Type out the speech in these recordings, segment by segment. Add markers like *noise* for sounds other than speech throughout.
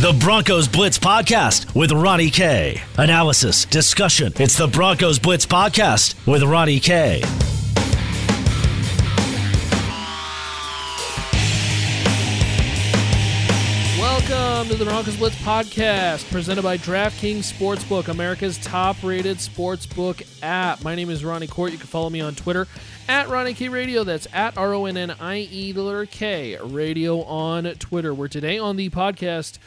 The Broncos Blitz Podcast with Ronnie K. Analysis, discussion. It's the Broncos Blitz Podcast with Ronnie K. Welcome to the Broncos Blitz Podcast, presented by DraftKings Sportsbook, America's top-rated sportsbook app. My name is Ronnie Kohrt. You can follow me on Twitter at Ronnie K Radio. That's at R O N N I E K Radio on Twitter. We're today on the podcast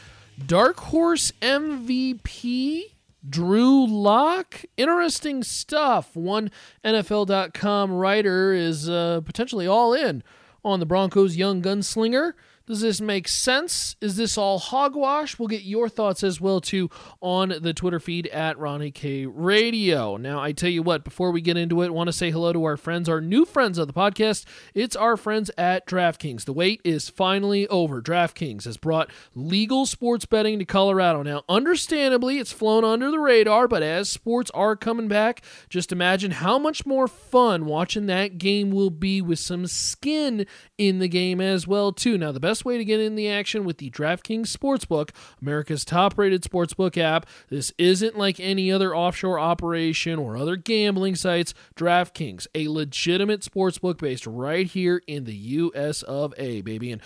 Dark Horse MVP Drew Lock. Interesting stuff. One NFL.com writer is uh, potentially all in on the Broncos' young gunslinger. Does this make sense? Is this all hogwash? We'll get your thoughts as well too on the Twitter feed at Ronnie K Radio. Now, I tell you what, before we get into it, want to say hello to our friends, our new friends of the podcast. It's our friends at DraftKings. The wait is finally over. DraftKings has brought legal sports betting to Colorado. Now, understandably, it's flown under the radar, but as sports are coming back, just imagine how much more fun watching that game will be with some skin in the game as well too. Now, the best best way to get in the action with the DraftKings Sportsbook, America's top rated sportsbook app. This isn't like any other offshore operation or other gambling sites. DraftKings, a legitimate sportsbook based right here in the US of A, baby. And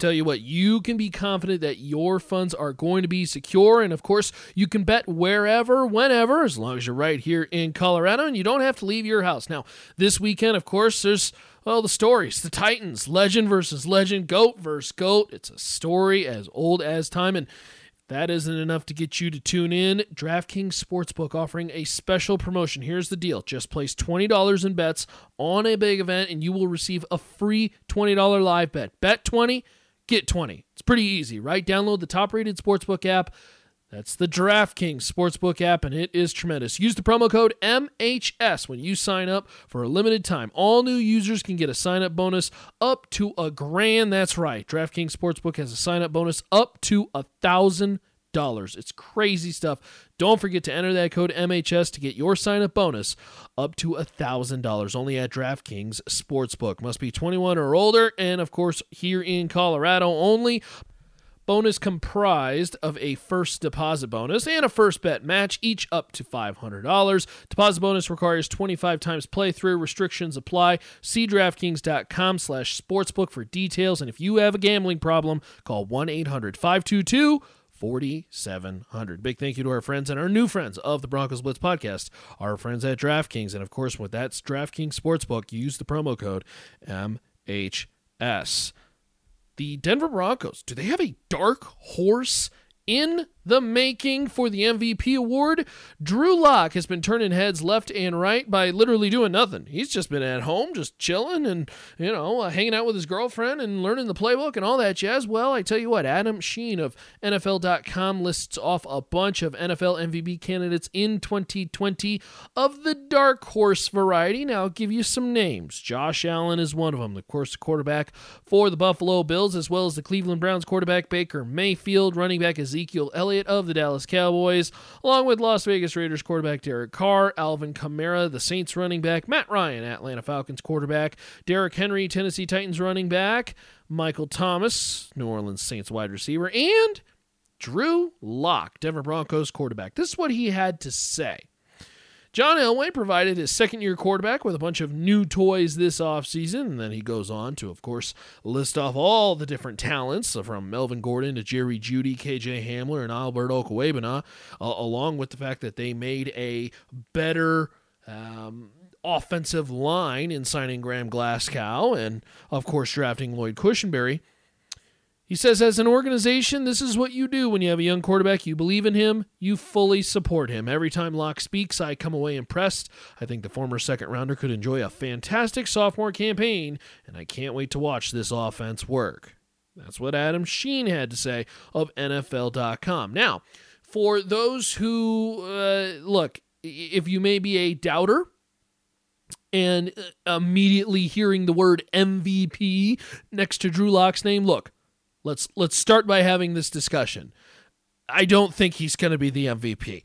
tell you what, you can be confident that your funds are going to be secure. And of course, you can bet wherever, whenever, as long as you're right here in Colorado and you don't have to leave your house. Now, this weekend, of course, there's well, the stories, the Titans, legend versus legend, goat versus goat. It's a story as old as time. And that isn't enough to get you to tune in. DraftKings Sportsbook offering a special promotion. Here's the deal just place $20 in bets on a big event, and you will receive a free $20 live bet. Bet 20, get 20. It's pretty easy, right? Download the top rated sportsbook app that's the DraftKings Sportsbook app, and it is tremendous. Use the promo code MHS when you sign up for a limited time. All new users can get a sign up bonus up to a grand. That's right. DraftKings Sportsbook has a sign up bonus up to a thousand dollars. It's crazy stuff. Don't forget to enter that code MHS to get your sign up bonus up to a thousand dollars only at DraftKings Sportsbook. Must be 21 or older, and of course here in Colorado only bonus comprised of a first deposit bonus and a first bet match, each up to $500. Deposit bonus requires 25 times playthrough. Restrictions apply. See DraftKings.com slash sportsbook for details. And if you have a gambling problem, call 1-800-522- 4700. Big thank you to our friends and our new friends of the Broncos Blitz podcast, our friends at DraftKings. And of course, with that DraftKings Sportsbook, use the promo code MHS the Denver Broncos, do they have a dark horse in the making for the MVP award. Drew Lock has been turning heads left and right by literally doing nothing. He's just been at home, just chilling and, you know, uh, hanging out with his girlfriend and learning the playbook and all that jazz. Well, I tell you what, Adam Schein of NFL.com lists off a bunch of NFL MVP candidates in 2020 of the dark horse variety. Now, I'll give you some names. Josh Allen is one of them, of course, the quarterback for the Buffalo Bills, as well as the Cleveland Browns quarterback Baker Mayfield, running back Ezekiel Elliott. Elliott of the Dallas Cowboys, along with Las Vegas Raiders quarterback Derek Carr, Alvin Kamara, the Saints running back, Matt Ryan, Atlanta Falcons quarterback, Derrick Henry, Tennessee Titans running back, Michael Thomas, New Orleans Saints wide receiver, and Drew Lock, Denver Broncos quarterback. This is what he had to say. John Elway provided his second year quarterback with a bunch of new toys this offseason, and then he goes on to, of course, list off all the different talents from Melvin Gordon to Jerry Jeudy, KJ Hamler, and Albert Okwuegbunam, uh, along with the fact that they made a better. Um, offensive line in signing Graham Glasgow and, of course, drafting Lloyd Cushenberry. He says, as an organization, this is what you do when you have a young quarterback. You believe in him, you fully support him. Every time Lock speaks, I come away impressed. I think the former second rounder could enjoy a fantastic sophomore campaign, and I can't wait to watch this offense work. That's what Adam Schein had to say of NFL.com. Now, for those who, uh, look, if you may be a doubter, and uh, immediately hearing the word MVP next to Drew Lock's name, look, Let's let's start by having this discussion. I don't think he's going to be the MVP.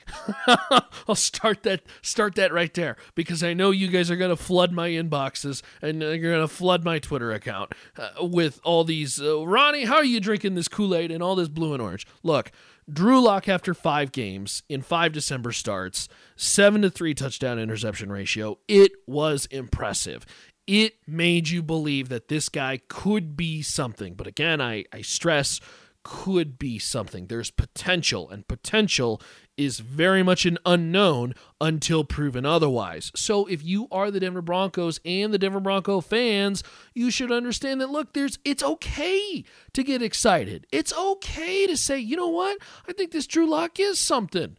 *laughs* I'll start that start that right there because I know you guys are going to flood my inboxes and you're going to flood my Twitter account uh, with all these uh, Ronnie, how are you drinking this Kool-Aid and all this blue and orange? Look, Drew Lock after 5 games in 5 December starts, 7 to 3 touchdown interception ratio. It was impressive it made you believe that this guy could be something. But again, I, I stress could be something. There's potential, and potential is very much an unknown until proven otherwise. So if you are the Denver Broncos and the Denver Bronco fans, you should understand that look, there's it's okay to get excited. It's okay to say, you know what? I think this Drew Lock is something.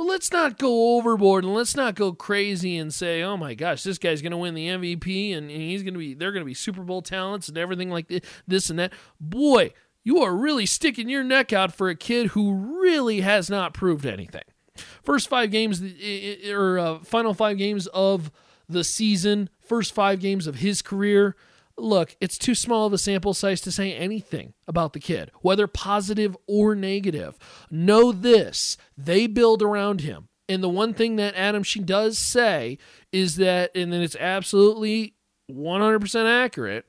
But let's not go overboard and let's not go crazy and say, oh my gosh, this guy's going to win the MVP and, and he's going to be, they're going to be Super Bowl talents and everything like this, this and that. Boy, you are really sticking your neck out for a kid who really has not proved anything. First five games, or uh, final five games of the season, first five games of his career. Look, it's too small of a sample size to say anything about the kid, whether positive or negative. Know this they build around him. And the one thing that Adam she does say is that, and then it's absolutely 100% accurate,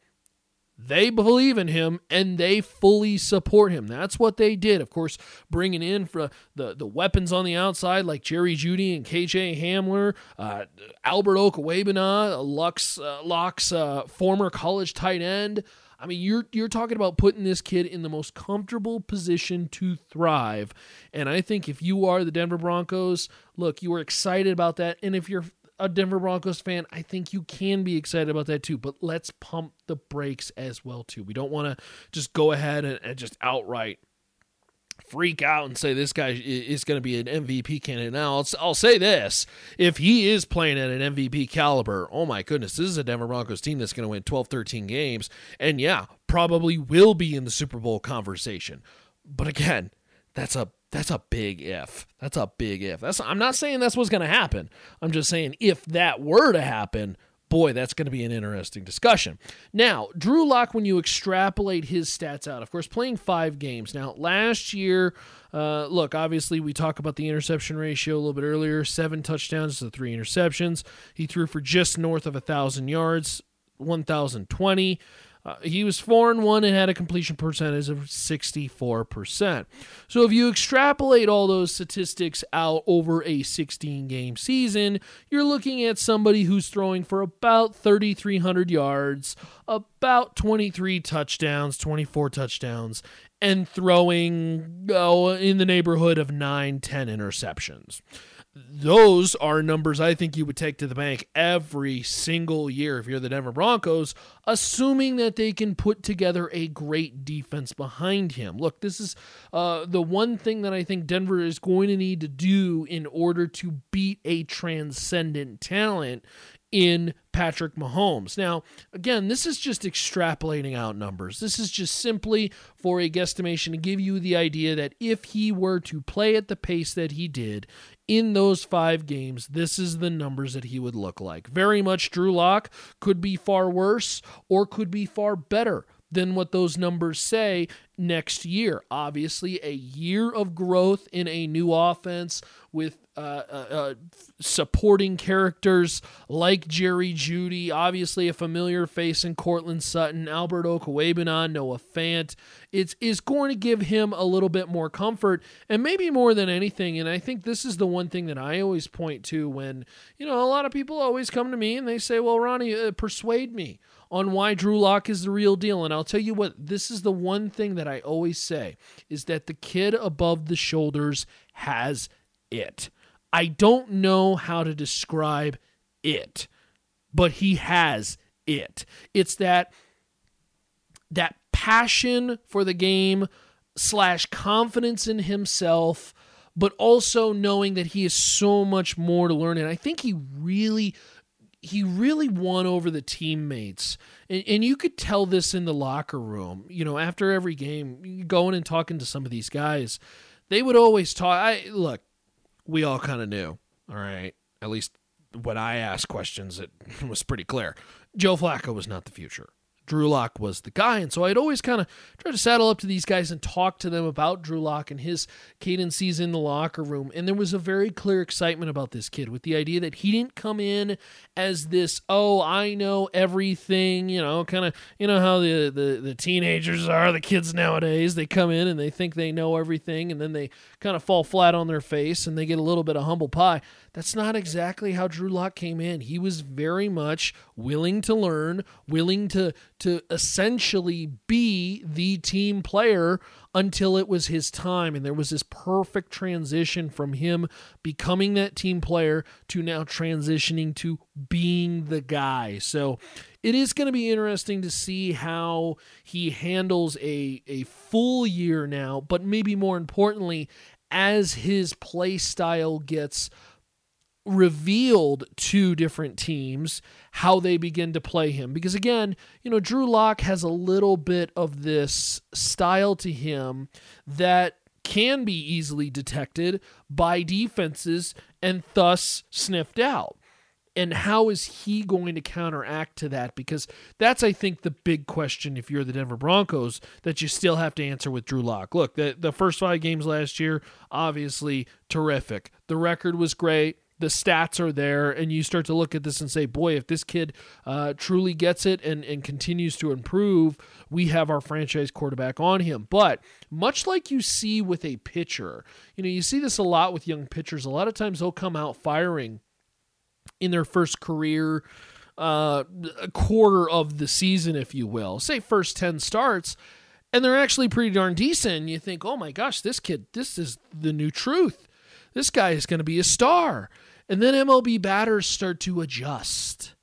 they believe in him and they fully support him. That's what they did. Of course, bringing in for the, the weapons on the outside like Jerry Jeudy and KJ Hamler, uh, Albert Okwuegbunam, Lux uh, Locke's uh, former college tight end. I mean, you're you're talking about putting this kid in the most comfortable position to thrive. And I think if you are the Denver Broncos, look, you are excited about that. And if you're a Denver Broncos fan, I think you can be excited about that too. But let's pump the brakes as well too. We don't want to just go ahead and, and, just outright freak out and say this guy is going to be an MVP candidate. Now, I'll, I'll say this: if he is playing at an MVP caliber, oh my goodness, this is a Denver Broncos team that's going to win 12, 13 games, and yeah, probably will be in the Super Bowl conversation. But again, that's a that's a big if. That's a big if. That's I'm not saying that's what's going to happen. I'm just saying if that were to happen, boy, that's going to be an interesting discussion. Now, Drew Lock, when you extrapolate his stats out, of course, playing five games. Now, last year, uh, look, obviously, we talk about the interception ratio a little bit earlier seven touchdowns to three interceptions. He threw for just north of a 1,000 yards, 1,020. Uh, he was 4 and 1 and had a completion percentage of 64%. So if you extrapolate all those statistics out over a 16 game season, you're looking at somebody who's throwing for about 3,300 yards, about 23 touchdowns, 24 touchdowns, and throwing oh, in the neighborhood of 9, 10 interceptions those are numbers I think you would take to the bank every single year if you're the Denver Broncos, assuming that they can put together a great defense behind him. Look, this is uh, the one thing that I think Denver is going to need to do in order to beat a transcendent talent in Patrick Mahomes. Now, again, this is just extrapolating out numbers. This is just simply for a guesstimation to give you the idea that if he were to play at the pace that he did in those five games, this is the numbers that he would look like. Very much Drew Lock could be far worse or could be far better than what those numbers say next year. Obviously, a year of growth in a new offense with uh, uh, uh, supporting characters like Jerry Jeudy, obviously a familiar face in Courtland Sutton, Albert Okwuegbunam, Noah Fant. It's is going to give him a little bit more comfort, and maybe more than anything. And I think this is the one thing that I always point to when you know a lot of people always come to me and they say, "Well, Ronnie, uh, persuade me." On why Drew Lock is the real deal. And I'll tell you what, this is the one thing that I always say is that the kid above the shoulders has it. I don't know how to describe it, but he has it. It's that that passion for the game slash confidence in himself, but also knowing that he has so much more to learn. And I think he really he really won over the teammates. And, and, you could tell this in the locker room. You know, after every game, going and talking to some of these guys, they would always talk. I look, we all kind of knew. All right, at least when I asked questions, it *laughs* was pretty clear. Joe Flacco was not the future. Drew Lock was the guy. And so I'd always kind of try to saddle up to these guys and talk to them about Drew Lock and his cadences in the locker room. And there was a very clear excitement about this kid with the idea that he didn't come in as this, oh, I know everything, you know, kind of, you know how the, the, the teenagers are, the kids nowadays. They come in and they think they know everything and then they kind of fall flat on their face and they get a little bit of humble pie. That's not exactly how Drew Lock came in. He was very much willing to learn, willing to to essentially be the team player until it was his time and there was this perfect transition from him becoming that team player to now transitioning to being the guy. So it is going to be interesting to see how he handles a a full year now, but maybe more importantly as his play style gets revealed to different teams how they begin to play him. Because again you know Drew Lock has a little bit of this style to him that can be easily detected by defenses and thus sniffed out. And how is he going to counteract to that? Because that's i think the big question if you're the denver broncos that you still have to answer with drew lock. Look the, the first five games last year obviously terrific. The record was great the stats are there, and you start to look at this and say, boy, if this kid uh, truly gets it and, and continues to improve, we have our franchise quarterback on him. But much like you see with a pitcher, you know, you see this a lot with young pitchers. A lot of times they'll come out firing in their first career uh, quarter of the season, if you will, say first 10 starts and they're actually pretty darn decent. And you think, oh my gosh, this kid, this is the new truth. This guy is going to be a star. And then MLB batters start to adjust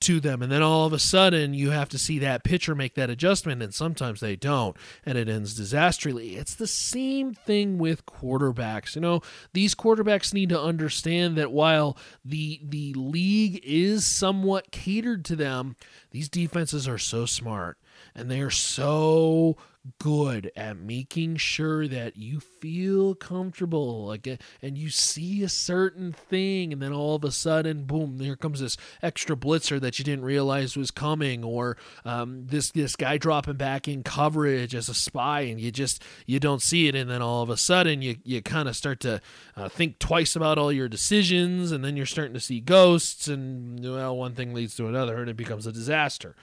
to them. And then all of a sudden, you have to see that pitcher make that adjustment, and sometimes they don't, and it ends disastrously. It's the same thing with quarterbacks. You know, these quarterbacks need to understand that while the the league is somewhat catered to them, these defenses are so smart and they are so good at making sure that you feel comfortable like and you see a certain thing and then all of a sudden boom here comes this extra blitzer that you didn't realize was coming or um, this this guy dropping back in coverage as a spy and you just you don't see it and then all of a sudden you you kind of start to uh, think twice about all your decisions and then you're starting to see ghosts and well one thing leads to another and it becomes a disaster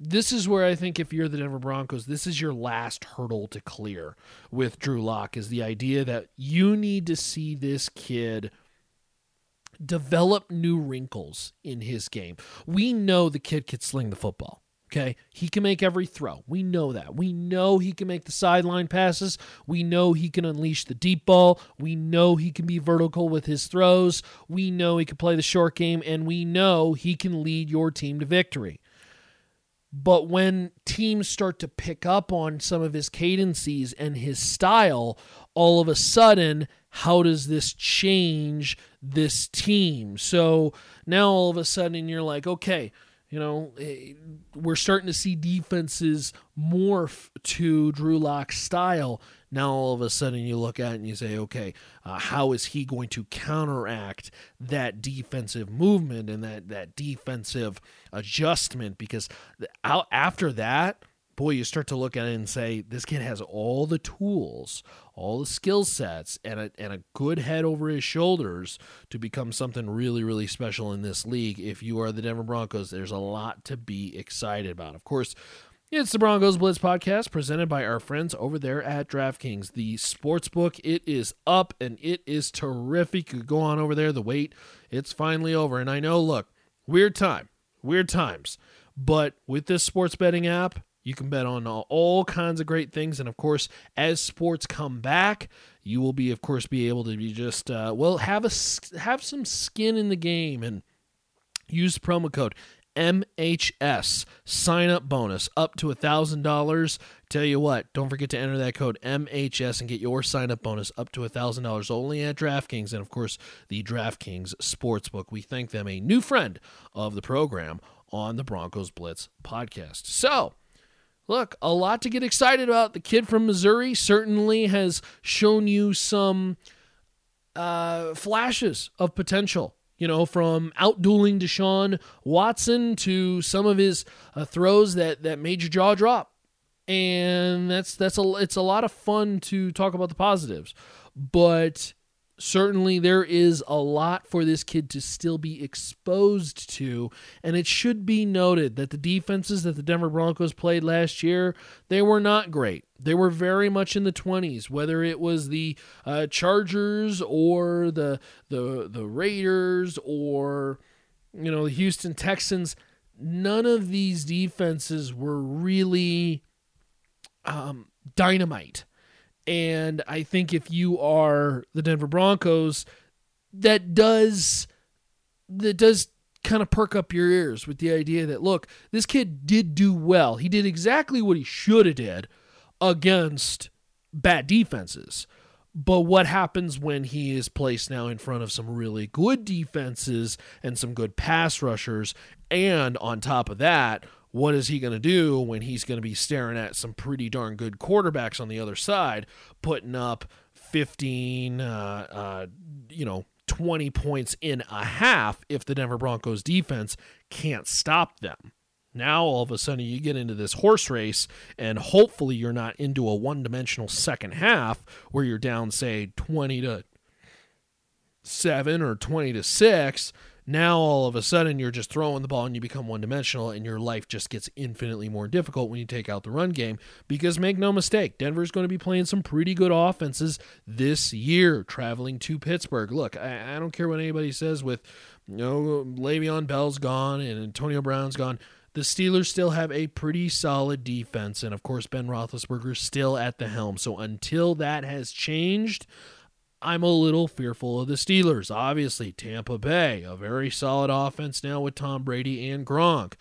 this is where I think if you're the Denver Broncos, this is your last hurdle to clear with Drew Lock is the idea that you need to see this kid develop new wrinkles in his game. We know the kid can sling the football. Okay. He can make every throw. We know that. We know he can make the sideline passes. We know he can unleash the deep ball. We know he can be vertical with his throws. We know he can play the short game. And we know he can lead your team to victory. But when teams start to pick up on some of his cadences and his style, all of a sudden, how does this change this team? So now all of a sudden you're like, okay, you know, eh, we're starting to see defenses morph to Drew Lock's style. Now all of a sudden you look at it and you say, okay, uh, how is he going to counteract that defensive movement and that that defensive adjustment? Because after that, boy, you start to look at it and say, this kid has all the tools, all the skill sets, and a, and a good head over his shoulders to become something really, really special in this league. If you are the Denver Broncos, there's a lot to be excited about. Of course, it's the Broncos Blitz podcast presented by our friends over there at DraftKings. The sports book, it is up and it is terrific. You go on over there. The wait, it's finally over. And I know, look, weird time, weird times. But with this sports betting app, you can bet on all kinds of great things, and of course, as sports come back, you will be, of course, be able to be just uh, well have a have some skin in the game and use promo code MHS sign up bonus up to a thousand dollars. Tell you what, don't forget to enter that code MHS and get your sign up bonus up to a thousand dollars only at DraftKings and of course the DraftKings Sportsbook. We thank them, a new friend of the program on the Broncos Blitz podcast. So look, a lot to get excited about. The kid from Missouri certainly has shown you some uh, flashes of potential You know, from outdueling Deshaun Watson to some of his uh, throws that that made your jaw drop, and that's that's a it's a lot of fun to talk about the positives, but certainly there is a lot for this kid to still be exposed to and it should be noted that the defenses that the Denver Broncos played last year they were not great. They were very much in the 20s whether it was the uh, Chargers or the the the Raiders or you know the Houston Texans. None of these defenses were really um, dynamite and I think if you are the Denver Broncos, that does that does kind of perk up your ears with the idea that look, this kid did do well. He did exactly what he should have did against bad defenses. But what happens when he is placed now in front of some really good defenses and some good pass rushers and on top of that, what is he going to do when he's going to be staring at some pretty darn good quarterbacks on the other side, putting up 15, uh, uh, you know, 20 points in a half if the Denver Broncos defense can't stop them? Now all of a sudden you get into this horse race, and hopefully you're not into a one dimensional second half where you're down, say, 20 to 7 or 20 to 6 now all of a sudden you're just throwing the ball and you become one dimensional and your life just gets infinitely more difficult when you take out the run game because make no mistake denver's going to be playing some pretty good offenses this year traveling to pittsburgh look i, I don't care what anybody says with you know Le'Veon Bell's gone and Antonio Brown's gone the Steelers still have a pretty solid defense, and of course, Ben Roethlisberger's still at the helm. So until that has changed, I'm a little fearful of the Steelers. Obviously, Tampa Bay, a very solid offense now with Tom Brady and Gronk.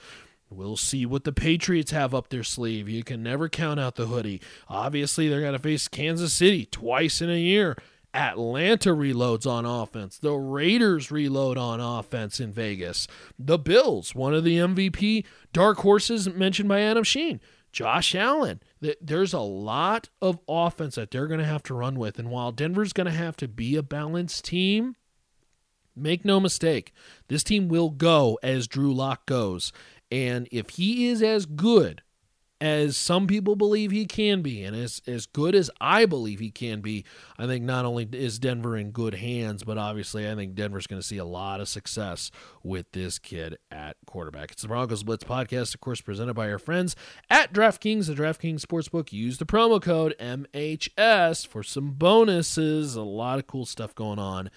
We'll see what the Patriots have up their sleeve. You can never count out the hoodie. Obviously, they're going to face Kansas City twice in a year. Atlanta reloads on offense. The Raiders reload on offense in Vegas. The Bills, one of the MVP dark horses mentioned by Adam Schein. Josh Allen. There's a lot of offense that they're going to have to run with. And while Denver's going to have to be a balanced team, make no mistake, this team will go as Drew Lock goes. And if he is as good as some people believe he can be and as, as good as I believe he can be, I think not only is Denver in good hands, but obviously I think Denver's going to see a lot of success with this kid at quarterback. It's the Broncos Blitz podcast, of course, presented by our friends at DraftKings, the DraftKings Sportsbook. Use the promo code MHS for some bonuses. A lot of cool stuff going on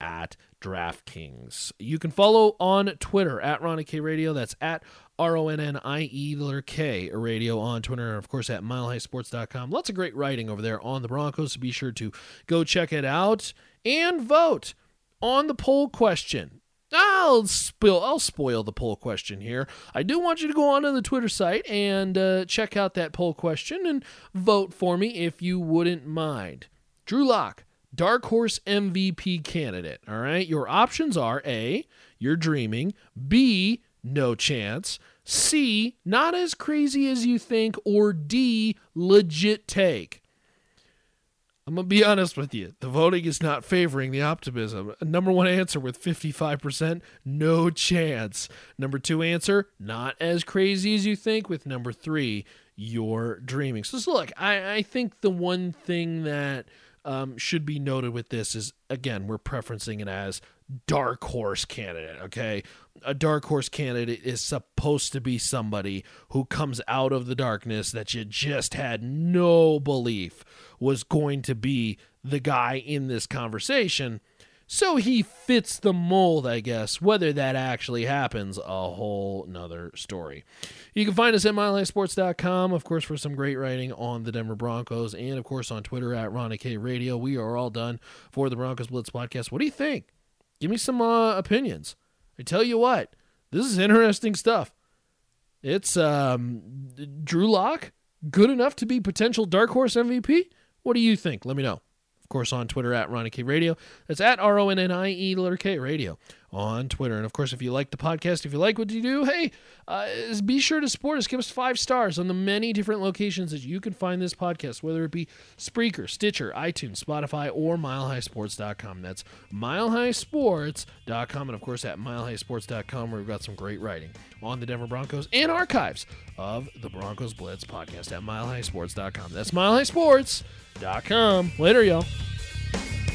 at DraftKings. You can follow on Twitter at Ronnie K Radio. That's at R O N N I E K radio on Twitter, and of course at milehighsports.com. Lots of great writing over there on the Broncos, so be sure to go check it out and vote on the poll question. I'll spoil I'll spoil the poll question here. I do want you to go on to the Twitter site and uh, check out that poll question and vote for me if you wouldn't mind. Drew Lock, dark horse MVP candidate. All right, your options are A, you're dreaming, B, no chance, C, not as crazy as you think, or D, legit take. I'm going to be honest with you. The voting is not favoring the optimism. Number one answer with 55%, no chance. Number two answer, not as crazy as you think, with number three, you're dreaming. So, so look, I, I think the one thing that um, should be noted with this is again, we're preferencing it as dark horse candidate, okay? A dark horse candidate is supposed to be somebody who comes out of the darkness that you just had no belief was going to be the guy in this conversation. So he fits the mold, I guess. Whether that actually happens, a whole nother story. You can find us at milehighsports.com, of course, for some great writing on the Denver Broncos, and of course on Twitter at Ronnie K Radio. We are all done for the Broncos Blitz podcast. What do you think? Give me some uh, opinions. I tell you what, this is interesting stuff. It's um, Drew Lock good enough to be potential dark horse MVP. What do you think? Let me know Of course, on Twitter at Ronnie K Radio. That's at R O N N I E letter K Radio on Twitter. And of course, if you like the podcast, if you like what you do, hey, uh, be sure to support us. Give us five stars on the many different locations that you can find this podcast, whether it be Spreaker, Stitcher, iTunes, Spotify, or MileHighSports.com. That's MileHighSports.com. And of course, at MileHighSports.com, where we've got some great writing on the Denver Broncos and archives of the Broncos Blitz podcast at MileHighSports.com. That's MileHighSports.com. Later, y'all.